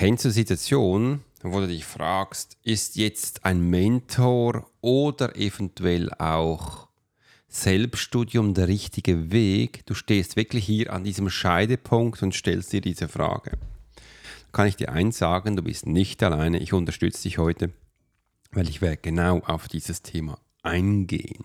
Kennst du die Situation, wo du dich fragst, ist jetzt ein Mentor oder eventuell auch Selbststudium der richtige Weg? Du stehst wirklich hier an diesem Scheidepunkt und stellst dir diese Frage. Kann ich dir eins sagen, du bist nicht alleine, ich unterstütze dich heute, weil ich werde genau auf dieses Thema eingehen.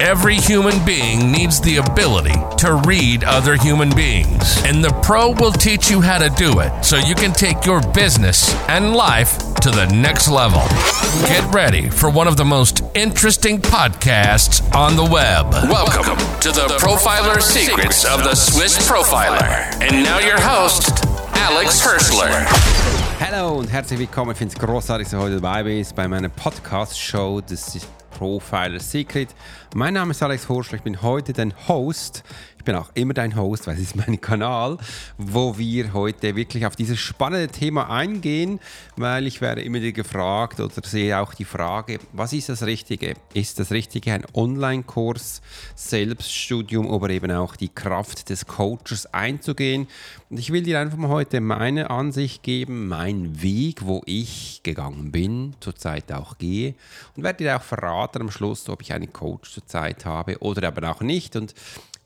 every human being needs the ability to read other human beings. And the Pro will teach you how to do it so you can take your business and life to the next level. Get ready for one of the most interesting podcasts on the web. Welcome to the Profiler Secrets of the Swiss Profiler. And now your host, Alex Hirschler. Hallo und herzlich willkommen. Ich finde es großartig, dass du heute dabei bist bei meiner Podcast-Show. Das ist Profiler Secret. Mein Name ist Alex Horschler. Ich bin heute dein Host bin auch immer dein Host, weil es ist mein Kanal, wo wir heute wirklich auf dieses spannende Thema eingehen, weil ich werde immer wieder gefragt oder sehe auch die Frage, was ist das Richtige? Ist das Richtige ein Online-Kurs, Selbststudium oder eben auch die Kraft des Coaches einzugehen? Und ich will dir einfach mal heute meine Ansicht geben, mein Weg, wo ich gegangen bin, zurzeit auch gehe und werde dir auch verraten am Schluss, ob ich einen Coach zurzeit habe oder aber auch nicht. Und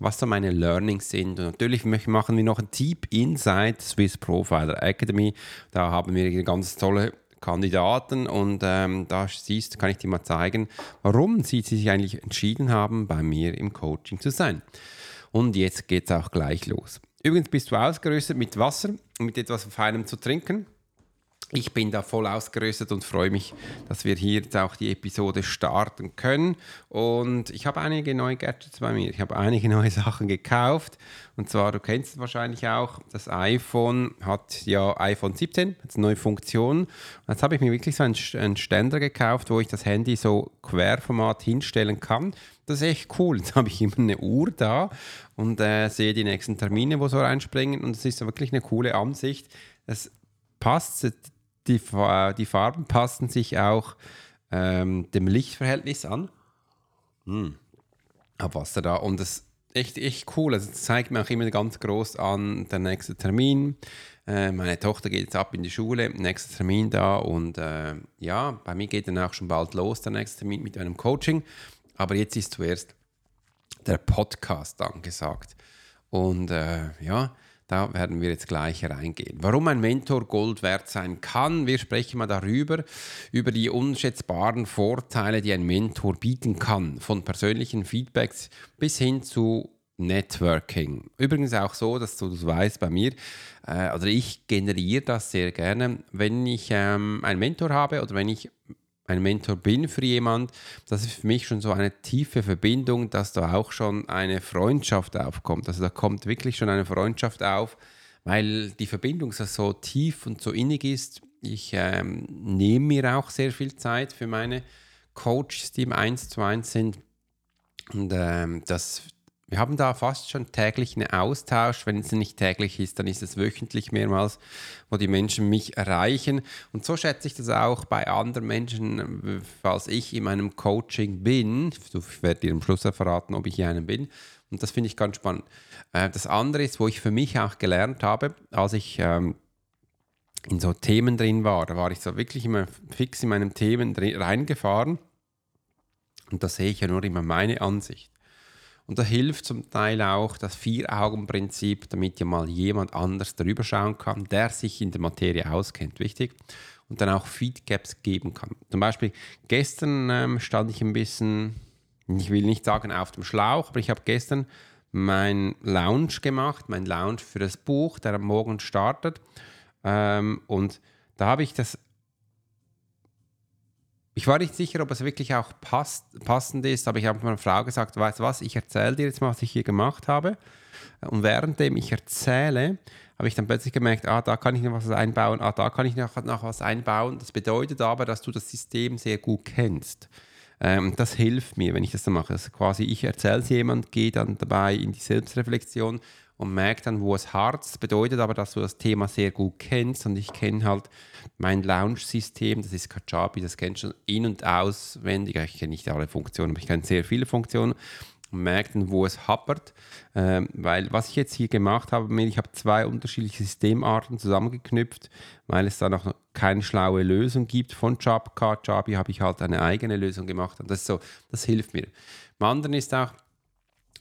was so meine Learnings sind. Und natürlich machen wir noch ein Deep Inside Swiss Profiler Academy. Da haben wir ganz tolle Kandidaten und ähm, da siehst, kann ich dir mal zeigen, warum sie sich eigentlich entschieden haben, bei mir im Coaching zu sein. Und jetzt geht es auch gleich los. Übrigens bist du ausgerüstet mit Wasser, mit etwas Feinem zu trinken. Ich bin da voll ausgerüstet und freue mich, dass wir hier jetzt auch die Episode starten können. Und ich habe einige neue Gadgets bei mir. Ich habe einige neue Sachen gekauft. Und zwar, du kennst es wahrscheinlich auch, das iPhone hat ja iPhone 17, hat eine neue Funktion. Und jetzt habe ich mir wirklich so einen, Ständer gekauft, wo ich das Handy so Querformat hinstellen kann. Das ist echt cool. Jetzt habe ich immer eine Uhr da und äh, sehe die nächsten Termine, wo so reinspringen. Und es ist wirklich eine coole Ansicht. Es passt die, die Farben passen sich auch ähm, dem Lichtverhältnis an. Hm. Wasser da und das echt, echt cool. Also zeigt mir auch immer ganz groß an, der nächste Termin. Äh, meine Tochter geht jetzt ab in die Schule, nächster Termin da und äh, ja, bei mir geht dann auch schon bald los, der nächste Termin mit einem Coaching. Aber jetzt ist zuerst der Podcast angesagt. Und äh, ja, da werden wir jetzt gleich reingehen. Warum ein Mentor Gold wert sein kann, wir sprechen mal darüber, über die unschätzbaren Vorteile, die ein Mentor bieten kann, von persönlichen Feedbacks bis hin zu Networking. Übrigens auch so, dass du das weißt bei mir, äh, also ich generiere das sehr gerne, wenn ich ähm, einen Mentor habe oder wenn ich ein Mentor bin für jemand, das ist für mich schon so eine tiefe Verbindung, dass da auch schon eine Freundschaft aufkommt. Also da kommt wirklich schon eine Freundschaft auf, weil die Verbindung so tief und so innig ist. Ich ähm, nehme mir auch sehr viel Zeit für meine Coaches, die im 1 zu 1 sind. Und ähm, das wir haben da fast schon täglich einen Austausch. Wenn es nicht täglich ist, dann ist es wöchentlich mehrmals, wo die Menschen mich erreichen. Und so schätze ich das auch bei anderen Menschen, falls ich in meinem Coaching bin. Ich werde dir am Schluss verraten, ob ich hier einen bin. Und das finde ich ganz spannend. Äh, das andere ist, wo ich für mich auch gelernt habe, als ich ähm, in so Themen drin war, da war ich so wirklich immer fix in meinen Themen reingefahren. Und da sehe ich ja nur immer meine Ansicht. Und da hilft zum Teil auch das Vier-Augen-Prinzip, damit ja mal jemand anders darüber schauen kann, der sich in der Materie auskennt. Wichtig. Und dann auch Feedgaps geben kann. Zum Beispiel gestern ähm, stand ich ein bisschen, ich will nicht sagen auf dem Schlauch, aber ich habe gestern mein Lounge gemacht, mein Lounge für das Buch, der am Morgen startet. Ähm, und da habe ich das Ich war nicht sicher, ob es wirklich auch passt, passend ist, aber ich habe meiner Frau gesagt, weißt du was, ich erzähle dir jetzt mal, was ich hier gemacht habe. Und währenddem ich erzähle, habe ich dann plötzlich gemerkt, ah, da kann ich noch was einbauen, ah, da kann ich noch, noch was einbauen. Das bedeutet aber, dass du das System sehr gut kennst. Ähm, das hilft mir, wenn ich das dann mache. Also quasi, ich erzähle es jemand, gehe dann dabei in die Selbstreflexion und merke dann, wo es hart bedeutet aber, dass du das Thema sehr gut kennst und ich kenne halt mein Launch-System, das ist Kajabi, das kennst du in- und auswendig. Ich kenne nicht alle Funktionen, aber ich kenne sehr viele Funktionen und merke dann, wo es happert. Ähm, weil was ich jetzt hier gemacht habe, ich habe zwei unterschiedliche Systemarten zusammengeknüpft, weil es da noch keine schlaue Lösung gibt von Jabka. Jabi habe ich halt eine eigene Lösung gemacht und das, so, das hilft mir. Im anderen ist auch,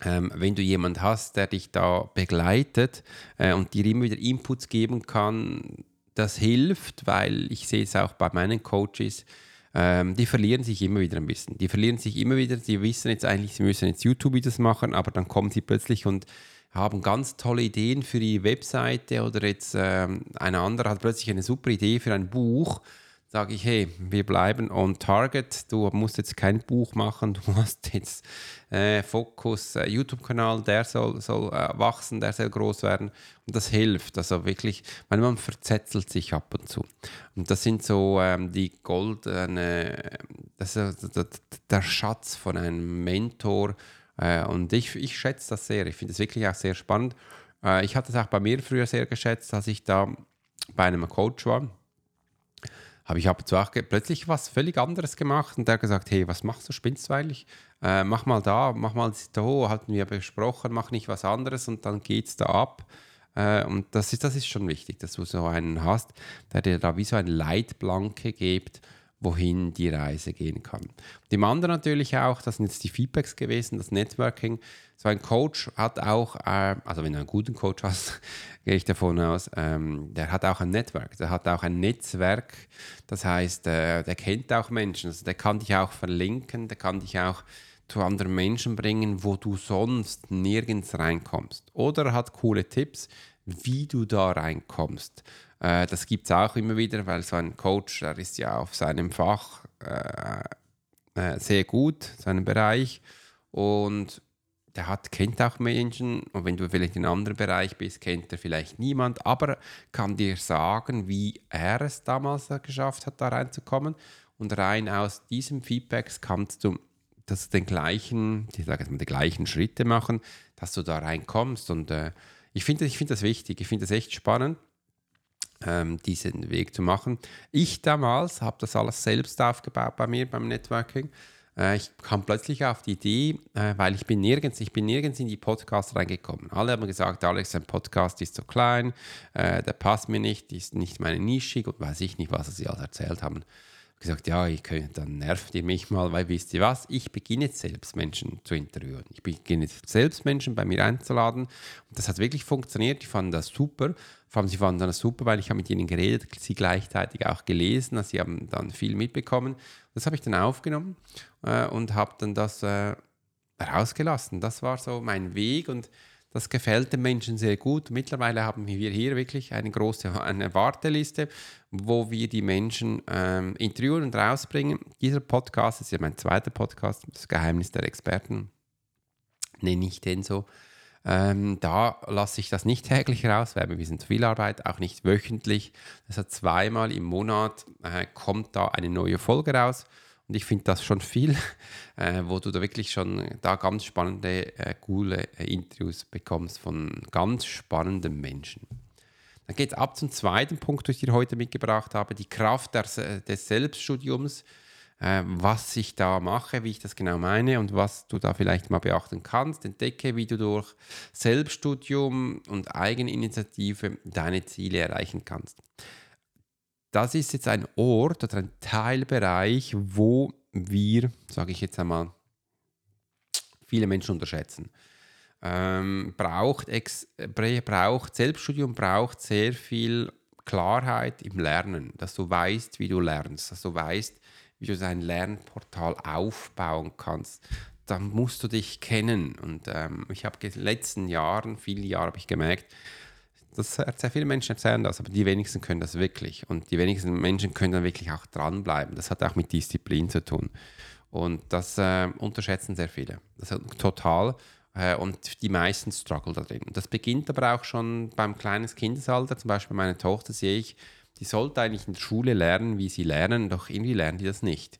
ähm, wenn du jemanden hast, der dich da begleitet äh, und dir immer wieder Inputs geben kann, das hilft, weil ich sehe es auch bei meinen Coaches, ähm, die verlieren sich immer wieder ein bisschen. Die verlieren sich immer wieder, sie wissen jetzt eigentlich, sie müssen jetzt YouTube-Videos machen, aber dann kommen sie plötzlich und haben ganz tolle Ideen für die Webseite oder jetzt ähm, ein anderer hat plötzlich eine super Idee für ein Buch sage ich, hey, wir bleiben on target. Du musst jetzt kein Buch machen, du hast jetzt äh, Fokus, äh, YouTube-Kanal, der soll, soll äh, wachsen, der soll groß werden. Und das hilft. Also wirklich, weil man verzettelt sich ab und zu. Und das sind so ähm, die goldene, das ist der Schatz von einem Mentor. Äh, und ich, ich schätze das sehr. Ich finde es wirklich auch sehr spannend. Äh, ich hatte es auch bei mir früher sehr geschätzt, als ich da bei einem Coach war habe ich ab und zu auch plötzlich was völlig anderes gemacht und der hat gesagt, hey, was machst du, spinnst du eigentlich? Äh, mach mal da, mach mal da, hatten wir besprochen, mach nicht was anderes und dann geht es da ab. Äh, und das ist, das ist schon wichtig, dass du so einen hast, der dir da wie so eine Leitplanke gibt, wohin die Reise gehen kann. Im anderen natürlich auch, das sind jetzt die Feedbacks gewesen, das Networking. So ein Coach hat auch, äh, also wenn du einen guten Coach hast, gehe ich davon aus, ähm, der hat auch ein Network, der hat auch ein Netzwerk. Das heißt, äh, der kennt auch Menschen, also der kann dich auch verlinken, der kann dich auch zu anderen Menschen bringen, wo du sonst nirgends reinkommst. Oder er hat coole Tipps, wie du da reinkommst. Äh, das gibt es auch immer wieder, weil so ein Coach, der ist ja auf seinem Fach äh, äh, sehr gut, seinem Bereich. Und der hat, kennt auch Menschen. Und wenn du vielleicht in einem anderen Bereich bist, kennt er vielleicht niemand, aber kann dir sagen, wie er es damals geschafft hat, da reinzukommen. Und rein aus diesem Feedback kannst du das den gleichen, ich sage jetzt mal, die gleichen Schritte machen, dass du da reinkommst. Und äh, ich finde ich find das wichtig, ich finde das echt spannend ähm, diesen Weg zu machen. Ich damals habe das alles selbst aufgebaut bei mir beim Networking. Äh, ich kam plötzlich auf die Idee, äh, weil ich bin nirgends, ich bin nirgends in die Podcasts reingekommen. Alle haben gesagt, Alex, ein Podcast ist zu klein, äh, der passt mir nicht, ist nicht meine Nische und weiß ich nicht, was sie alles erzählt haben gesagt, ja, ich könnt, dann nervt ihr mich mal, weil wisst ihr was, ich beginne jetzt selbst Menschen zu interviewen. Ich beginne jetzt selbst Menschen bei mir einzuladen. Und das hat wirklich funktioniert. Die fanden das super. Vor allem, sie fanden das super, weil ich habe mit ihnen geredet, sie gleichzeitig auch gelesen. Also sie haben dann viel mitbekommen. Das habe ich dann aufgenommen äh, und habe dann das äh, rausgelassen. Das war so mein Weg und das gefällt den Menschen sehr gut. Mittlerweile haben wir hier wirklich eine große eine Warteliste, wo wir die Menschen ähm, interviewen und rausbringen. Dieser Podcast ist ja mein zweiter Podcast, das Geheimnis der Experten, nenne ich den so. Ähm, da lasse ich das nicht täglich raus, weil wir sind viel Arbeit, auch nicht wöchentlich. Also zweimal im Monat äh, kommt da eine neue Folge raus. Und ich finde das schon viel, äh, wo du da wirklich schon da ganz spannende, äh, coole äh, Interviews bekommst von ganz spannenden Menschen. Dann geht es ab zum zweiten Punkt, den ich dir heute mitgebracht habe, die Kraft der, des Selbststudiums, äh, was ich da mache, wie ich das genau meine und was du da vielleicht mal beachten kannst. Entdecke, wie du durch Selbststudium und Eigeninitiative deine Ziele erreichen kannst das ist jetzt ein Ort oder ein Teilbereich, wo wir, sage ich jetzt einmal, viele Menschen unterschätzen. Ähm, braucht, ex, braucht Selbststudium braucht sehr viel Klarheit im Lernen, dass du weißt, wie du lernst, dass du weißt, wie du dein Lernportal aufbauen kannst. Dann musst du dich kennen. Und ähm, ich habe in den letzten Jahren, viele Jahre habe ich gemerkt, Das, sehr viele Menschen erzählen das, aber die wenigsten können das wirklich. Und die wenigsten Menschen können dann wirklich auch dranbleiben. Das hat auch mit Disziplin zu tun. Und das äh, unterschätzen sehr viele. Das ist total. Äh, und die meisten struggle da drin. Das beginnt aber auch schon beim kleinen Kindesalter. Zum Beispiel meine Tochter sehe ich, die sollte eigentlich in der Schule lernen, wie sie lernen, doch irgendwie lernen die das nicht.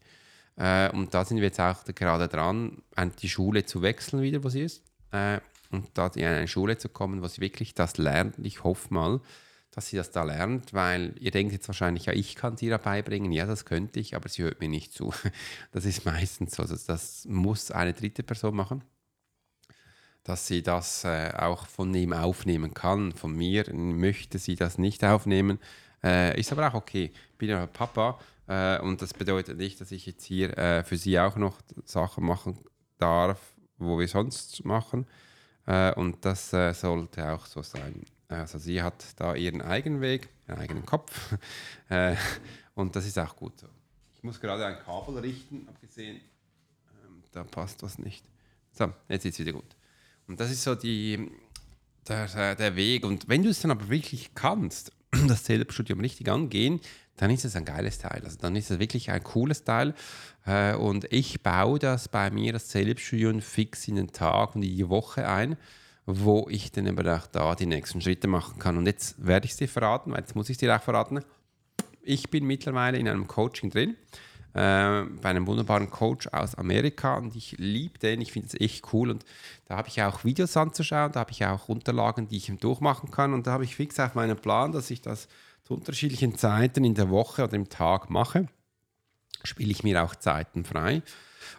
Äh, und da sind wir jetzt auch gerade dran, die Schule zu wechseln wieder, wo sie ist. Äh, und da in eine Schule zu kommen, wo sie wirklich das lernt. Ich hoffe mal, dass sie das da lernt, weil ihr denkt jetzt wahrscheinlich, ja, ich kann sie ihr beibringen. Ja, das könnte ich, aber sie hört mir nicht zu. Das ist meistens so. Also das muss eine dritte Person machen, dass sie das äh, auch von ihm aufnehmen kann. Von mir möchte sie das nicht aufnehmen. Äh, ist aber auch okay. Bin ja Papa äh, und das bedeutet nicht, dass ich jetzt hier äh, für sie auch noch Sachen machen darf, wo wir sonst machen. Äh, und das äh, sollte auch so sein. Also sie hat da ihren eigenen Weg, ihren eigenen Kopf. Äh, und das ist auch gut so. Ich muss gerade ein Kabel richten, abgesehen, ähm, da passt was nicht. So, jetzt ist es wieder gut. Und das ist so die, der, der Weg. Und wenn du es dann aber wirklich kannst, das Selbststudium richtig angehen, dann ist es ein geiles Teil. Also dann ist es wirklich ein cooles Teil. Äh, und ich baue das bei mir, das Selbststudium, fix in den Tag und in die Woche ein, wo ich dann eben auch da die nächsten Schritte machen kann. Und jetzt werde ich es dir verraten, weil jetzt muss ich es dir auch verraten. Ich bin mittlerweile in einem Coaching drin, äh, bei einem wunderbaren Coach aus Amerika und ich liebe den, ich finde es echt cool und da habe ich auch Videos anzuschauen, da habe ich auch Unterlagen, die ich ihm durchmachen kann und da habe ich fix auf meinen Plan, dass ich das zu unterschiedlichen Zeiten in der Woche oder im Tag mache. Spiele ich mir auch Zeiten frei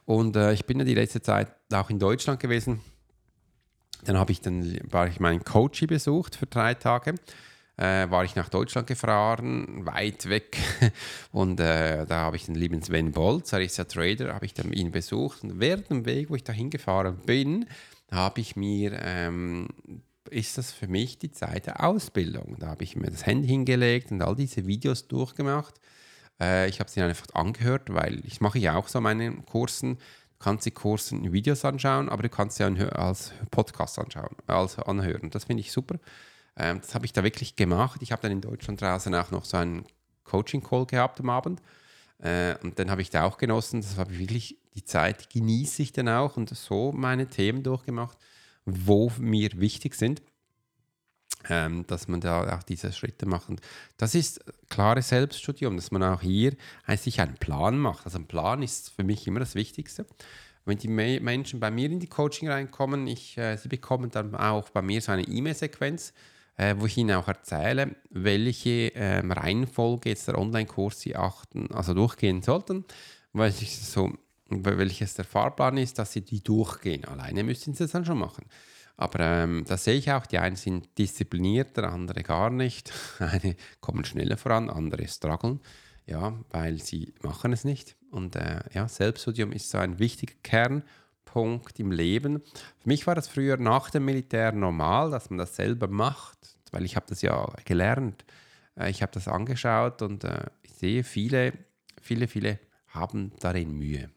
und äh, ich bin ja die letzte Zeit auch in Deutschland gewesen. Dann habe ich dann war ich meinen Coach besucht für drei Tage äh, war ich nach Deutschland gefahren, weit weg. Und äh, da habe ich den lieben Sven Bolz, er ist ja Trader, habe ich dann ihn besucht. Und während dem Weg, wo ich da hingefahren bin, habe ich mir, ähm, ist das für mich die Zeit der Ausbildung. Da habe ich mir das Handy hingelegt und all diese Videos durchgemacht. Äh, ich habe sie einfach angehört, weil ich mache ja auch so meine Kursen. Du kannst die Kursen in Videos anschauen, aber du kannst sie als Podcast anschauen, also anhören. Das finde ich super. Ähm, das habe ich da wirklich gemacht. Ich habe dann in Deutschland draußen auch noch so einen Coaching-Call gehabt am Abend. Äh, und dann habe ich da auch genossen. Das war wirklich die Zeit, genieße ich dann auch und so meine Themen durchgemacht, wo mir wichtig sind. Ähm, dass man da auch diese Schritte macht. Und das ist klares Selbststudium, dass man auch hier sich einen Plan macht. Also ein Plan ist für mich immer das Wichtigste. Wenn die Menschen bei mir in die Coaching reinkommen, ich, äh, sie bekommen dann auch bei mir so eine E-Mail-Sequenz, äh, wo ich Ihnen auch erzähle, welche ähm, Reihenfolge jetzt der Online-Kurs Sie achten, also durchgehen sollten, weil ich so, welches der Fahrplan ist, dass Sie die durchgehen. Alleine müssen Sie es dann schon machen. Aber ähm, da sehe ich auch, die einen sind disziplinierter, andere gar nicht. Eine kommen schneller voran, andere strugglen, ja, weil sie machen es nicht. Und äh, ja, Selbststudium ist so ein wichtiger Kern Punkt im Leben. Für mich war das früher nach dem Militär normal, dass man das selber macht, weil ich habe das ja gelernt. Äh, ich habe das angeschaut und äh, ich sehe, viele, viele, viele haben darin Mühe.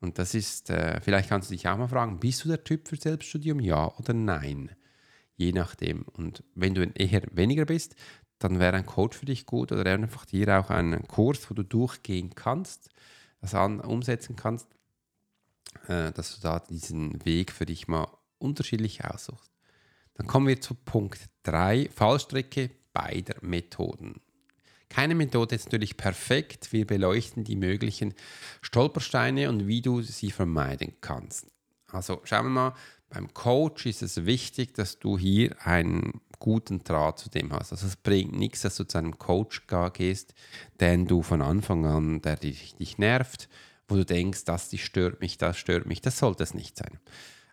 Und das ist, äh, vielleicht kannst du dich auch mal fragen, bist du der Typ für Selbststudium, ja oder nein? Je nachdem. Und wenn du eher weniger bist, dann wäre ein Coach für dich gut oder einfach dir auch einen Kurs, wo du durchgehen kannst, das an, umsetzen kannst äh, dass du da diesen Weg für dich mal unterschiedlich aussuchst. Dann kommen wir zu Punkt 3, Fallstrecke beider Methoden. Keine Methode ist natürlich perfekt. Wir beleuchten die möglichen Stolpersteine und wie du sie vermeiden kannst. Also schauen wir mal, beim Coach ist es wichtig, dass du hier einen guten Draht zu dem hast. Also es bringt nichts, dass du zu einem Coach gehst, den du von Anfang an, der dich, dich nervt, wo du denkst, das stört mich, das stört mich. Das sollte es nicht sein.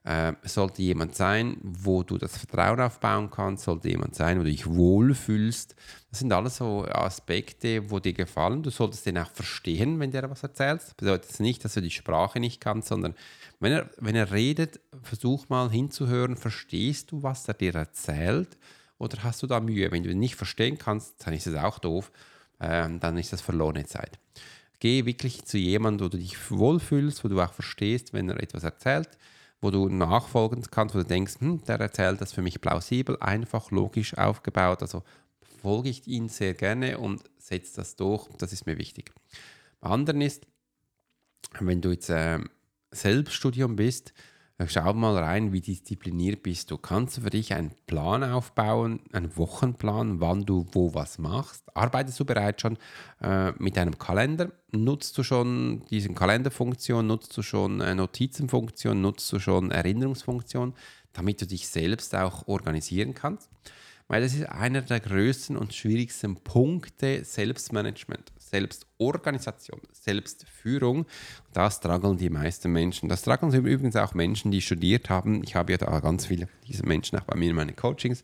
Äh, sollte jemand sein, wo du das Vertrauen aufbauen kannst, sollte jemand sein, wo du dich wohlfühlst. Das sind alles so Aspekte, wo dir gefallen. Du solltest den auch verstehen, wenn der was erzählt. Das bedeutet nicht, dass du die Sprache nicht kannst, sondern wenn er, wenn er redet, versuch mal hinzuhören, verstehst du, was er dir erzählt oder hast du da Mühe? Wenn du ihn nicht verstehen kannst, dann ist es auch doof, äh, dann ist das verlorene Zeit. Geh wirklich zu jemandem, wo du dich wohlfühlst, wo du auch verstehst, wenn er etwas erzählt, wo du nachfolgen kannst, wo du denkst, hm, der erzählt das für mich plausibel, einfach, logisch aufgebaut. Also folge ich ihn sehr gerne und setze das durch. Das ist mir wichtig. Bei anderen ist, wenn du jetzt äh, Selbststudium bist, schau mal rein, wie diszipliniert bist du. Kannst du für dich einen Plan aufbauen, einen Wochenplan, wann du wo was machst? Arbeitest du bereits schon äh, mit einem Kalender? Nutzt du schon diese Kalenderfunktion? Nutzt du schon äh, Notizenfunktion? Nutzt du schon Erinnerungsfunktion, damit du dich selbst auch organisieren kannst? Weil das ist einer der größten und schwierigsten Punkte Selbstmanagement. Selbstorganisation, Selbstführung. Da strugglen die meisten Menschen. Das strugglen übrigens auch Menschen, die studiert haben. Ich habe ja da ganz viele dieser Menschen auch bei mir in meinen Coachings.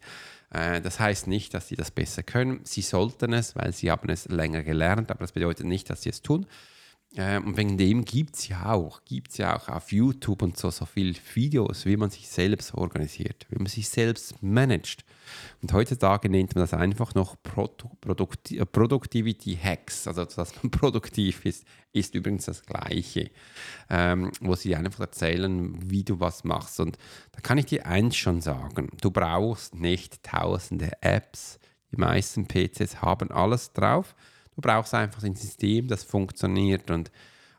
Äh, das heißt nicht, dass sie das besser können. Sie sollten es, weil sie haben es länger gelernt, aber das bedeutet nicht, dass sie es tun. Ähm, und wegen dem gibt es ja auch, gibt's ja auch auf YouTube und so, so viele Videos, wie man sich selbst organisiert, wie man sich selbst managt. Und heutzutage nennt man das einfach noch Produkt äh, Productivity Hacks, also dass man produktiv ist, ist übrigens das Gleiche, ähm, wo sie einfach erzählen, wie du was machst. Und da kann ich dir eins schon sagen, du brauchst nicht tausende Apps, die meisten PCs haben alles drauf Du brauchst einfach ein System, das funktioniert. Und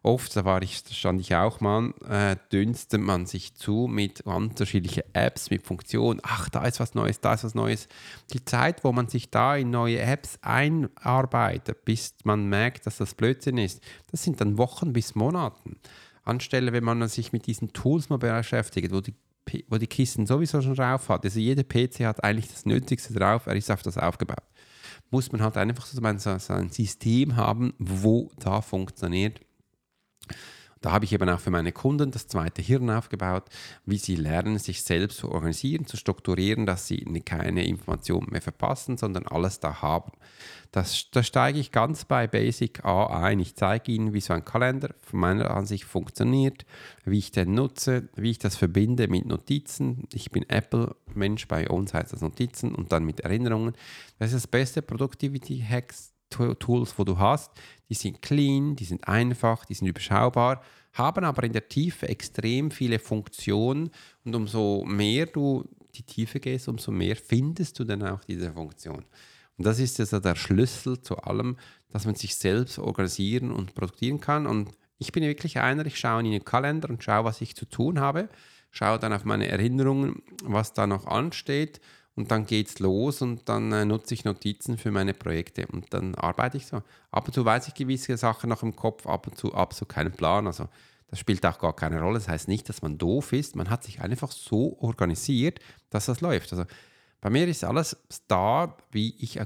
oft, da war ich, stand ich auch mal, äh, dünstet man sich zu mit unterschiedlichen Apps, mit Funktionen. Ach, da ist was Neues, da ist was Neues. Die Zeit, wo man sich da in neue Apps einarbeitet, bis man merkt, dass das Blödsinn ist, das sind dann Wochen bis Monaten. Anstelle, wenn man sich mit diesen Tools mal beschäftigt, wo die wo die Kisten sowieso schon drauf hat. Also jeder PC hat eigentlich das Nötigste drauf, er ist auf das aufgebaut muss man halt einfach so ein System haben, wo da funktioniert. Da habe ich eben auch für meine Kunden das zweite Hirn aufgebaut, wie sie lernen, sich selbst zu organisieren, zu strukturieren, dass sie keine Informationen mehr verpassen, sondern alles da haben. Das, da steige ich ganz bei Basic A ein. Ich zeige Ihnen, wie so ein Kalender von meiner Ansicht funktioniert, wie ich den nutze, wie ich das verbinde mit Notizen. Ich bin Apple-Mensch, bei uns heißt das Notizen und dann mit Erinnerungen. Das ist das beste Productivity-Hacks Tools, wo du hast, die sind clean, die sind einfach, die sind überschaubar, haben aber in der Tiefe extrem viele Funktionen und umso mehr du die Tiefe gehst, umso mehr findest du dann auch diese Funktion. Und das ist also der Schlüssel zu allem, dass man sich selbst organisieren und produzieren kann. Und ich bin wirklich einer, ich schaue in den Kalender und schaue, was ich zu tun habe, schaue dann auf meine Erinnerungen, was da noch ansteht und dann geht es los und dann äh, nutze ich Notizen für meine Projekte und dann arbeite ich so. Ab und zu weiß ich gewisse Sachen noch im Kopf, ab und zu absolut keinen Plan. Also das spielt auch gar keine Rolle. Das heißt nicht, dass man doof ist. Man hat sich einfach so organisiert, dass das läuft. Also bei mir ist alles da, wie ich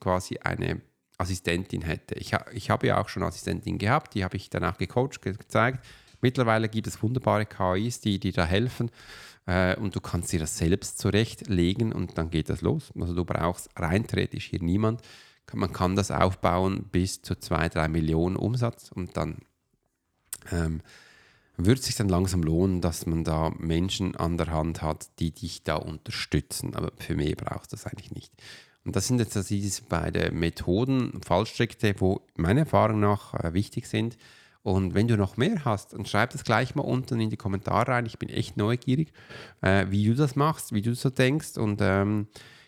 quasi eine Assistentin hätte. Ich, ich habe ja auch schon Assistentin gehabt, die habe ich dann auch gecoacht, gezeigt. Mittlerweile gibt es wunderbare KIs, die, die da helfen äh, und du kannst dir das selbst zurechtlegen und dann geht das los. Also du brauchst rein hier niemand. Man kann das aufbauen bis zu 2, 3 Millionen Umsatz und dann ähm, wird es sich dann langsam lohnen, dass man da Menschen an der Hand hat, die dich da unterstützen. Aber für mehr brauchst du das eigentlich nicht. Und das sind jetzt also diese beiden Methoden, Fallstricke, wo meiner Erfahrung nach äh, wichtig sind. Und wenn du noch mehr hast, dann schreib das gleich mal unten in die Kommentare rein. Ich bin echt neugierig, äh, wie du das machst, wie du so denkst. Und ähm,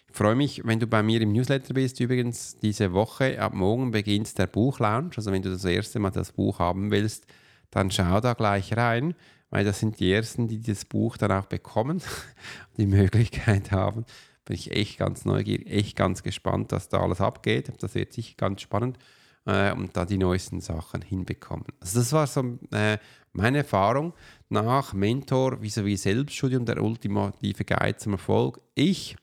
ich freue mich, wenn du bei mir im Newsletter bist. Übrigens, diese Woche, ab morgen beginnt der Buchlaunch. Also wenn du das erste Mal das Buch haben willst, dann schau da gleich rein, weil das sind die Ersten, die das Buch dann auch bekommen, die Möglichkeit haben. Bin ich echt ganz neugierig, echt ganz gespannt, was da alles abgeht. Das wird sicher ganz spannend äh, und da die neuesten Sachen hinbekommen. Also das war so äh, meine Erfahrung nach Mentor vis-à-vis Selbststudium, der ultimative Guide zum Erfolg. Ich,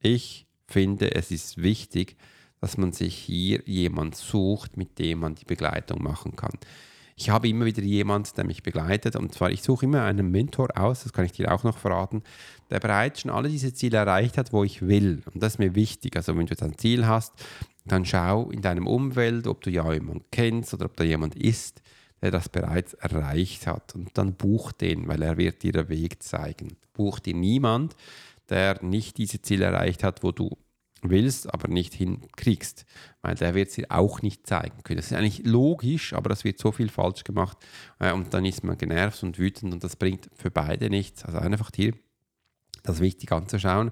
ich finde, es ist wichtig, dass man sich hier jemand sucht, mit dem man die Begleitung machen kann. Ich habe immer wieder jemand, der mich begleitet und zwar ich suche immer einen Mentor aus, das kann ich dir auch noch verraten, der bereits schon alle diese Ziele erreicht hat, wo ich will. Und das ist mir wichtig. Also wenn du jetzt ein Ziel hast, dann schau in deinem Umfeld, ob du ja jemanden kennst oder ob da jemand ist, der das bereits erreicht hat. Und dann buch den, weil er wird dir den Weg zeigen. Buch dir niemand, der nicht diese Ziele erreicht hat, wo du willst, aber nicht hinkriegst, weil der wird es dir auch nicht zeigen können. Das ist eigentlich logisch, aber das wird so viel falsch gemacht äh, und dann ist man genervt und wütend und das bringt für beide nichts. Also einfach hier das wichtig anzuschauen.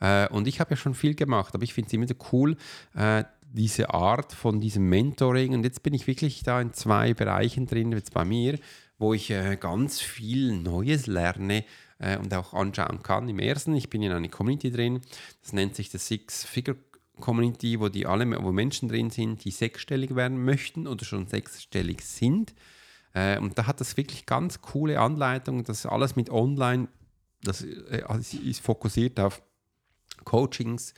Äh, und ich habe ja schon viel gemacht, aber ich finde es immer so cool, äh, diese Art von diesem Mentoring. Und jetzt bin ich wirklich da in zwei Bereichen drin, jetzt bei mir, wo ich äh, ganz viel Neues lerne äh, und auch anschauen kann. Im ersten, ich bin in einer Community drin, das nennt sich das Six-Figure Community, wo die alle, wo Menschen drin sind, die sechsstellig werden möchten oder schon sechsstellig sind. Äh, und da hat das wirklich ganz coole Anleitungen, das alles mit Online, das äh, ist fokussiert auf Coachings.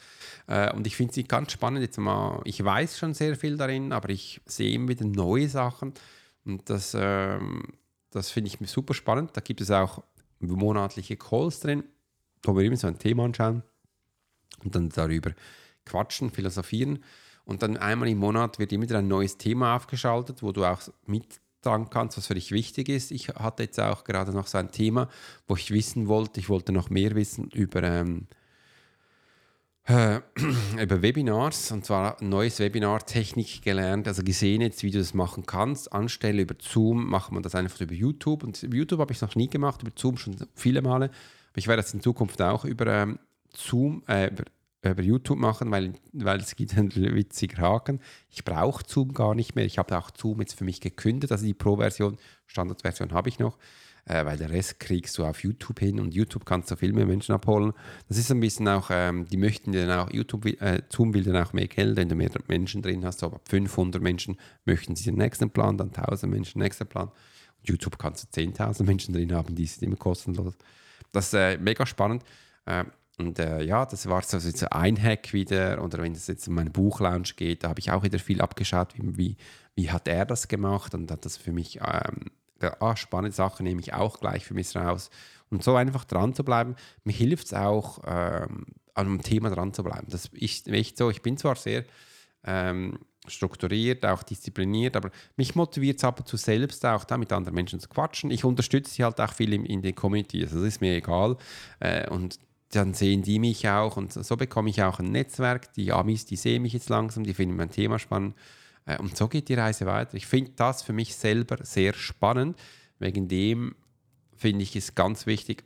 Äh, und ich finde sie ganz spannend. Jetzt mal, ich weiß schon sehr viel darin, aber ich sehe immer wieder neue Sachen. Und das, ähm, das finde ich super spannend. Da gibt es auch monatliche Calls drin, wo wir immer so ein Thema anschauen und dann darüber quatschen, philosophieren. Und dann einmal im Monat wird immer wieder ein neues Thema aufgeschaltet, wo du auch mittragen kannst, was für dich wichtig ist. Ich hatte jetzt auch gerade noch so ein Thema, wo ich wissen wollte, ich wollte noch mehr wissen über ähm, äh, über Webinars und zwar ein neues Webinar-Technik gelernt, also gesehen jetzt, wie du das machen kannst. Anstelle über Zoom macht man das einfach über YouTube und über YouTube habe ich es noch nie gemacht, über Zoom schon viele Male. Aber ich werde das in Zukunft auch über ähm, Zoom, äh, über, über, YouTube machen, weil, weil es gibt einen witzigen Haken. Ich brauche Zoom gar nicht mehr. Ich habe auch Zoom jetzt für mich gekündigt, also die Pro-Version, Standardversion habe ich noch äh, weil der Rest kriegst du auf YouTube hin und YouTube kannst du viel mehr Menschen abholen. Das ist ein bisschen auch, ähm, die möchten dann auch, YouTube, äh, Zoom will dann auch mehr Geld, wenn du mehr Menschen drin hast, so ab 500 Menschen möchten sie den nächsten Plan, dann 1000 Menschen den nächsten Plan. Und YouTube kannst du 10.000 Menschen drin haben, die sind immer kostenlos. Das ist äh, mega spannend. Äh, und äh, ja, das war so, so ein Hack wieder. Oder wenn es jetzt um meinen Buchlounge geht, da habe ich auch wieder viel abgeschaut, wie, wie, wie, hat er das gemacht und hat das für mich ähm, ah, spannende Sachen nehme ich auch gleich für mich raus. Und so einfach dran zu bleiben, mir hilft es auch, ähm, an einem Thema dran zu bleiben. Das ist echt so, ich bin zwar sehr ähm, strukturiert, auch diszipliniert, aber mich motiviert es ab und zu selbst auch, da mit anderen Menschen zu quatschen. Ich unterstütze sie halt auch viel in, in der Community, also das ist mir egal. Äh, und dann sehen die mich auch und so bekomme ich auch ein Netzwerk. Die Amis, die sehen mich jetzt langsam, die finden mein Thema spannend. Äh, und so geht die Reise weiter. Ich finde das für mich selber sehr spannend. Wegen dem finde ich es ganz wichtig,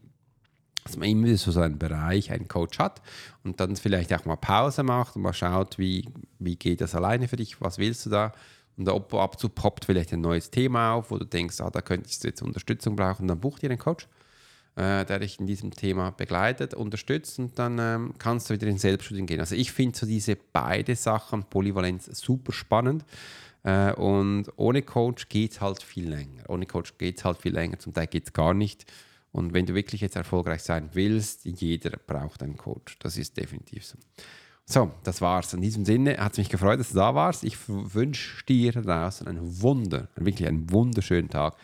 dass man immer so seinen Bereich, einen Coach hat und dann vielleicht auch mal Pause macht und mal schaut, wie, wie geht das alleine für dich, was willst du da? Und ab und zu poppt vielleicht ein neues Thema auf, wo du denkst, ah, da könntest du jetzt Unterstützung brauchen, dann buch dir einen Coach äh, der dich in diesem Thema begleitet, unterstützt und dann ähm, kannst du wieder in Selbststudium gehen. Also ich finde so diese beide Sachen, Polyvalenz, super spannend. Äh, und ohne Coach geht es halt viel länger. Ohne Coach geht es halt viel länger, zum Teil geht es gar nicht. Und wenn du wirklich jetzt erfolgreich sein willst, jeder braucht einen Coach. Das ist definitiv so. So, das war's. In diesem Sinne hat es mich gefreut, dass du da warst. Ich wünsche dir draußen einen Wunder, wirklich einen wunderschönen Tag.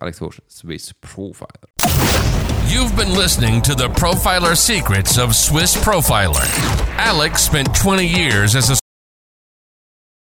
Alex Swiss Profiler. You've been listening to the Profiler Secrets of Swiss Profiler. Alex spent 20 years as a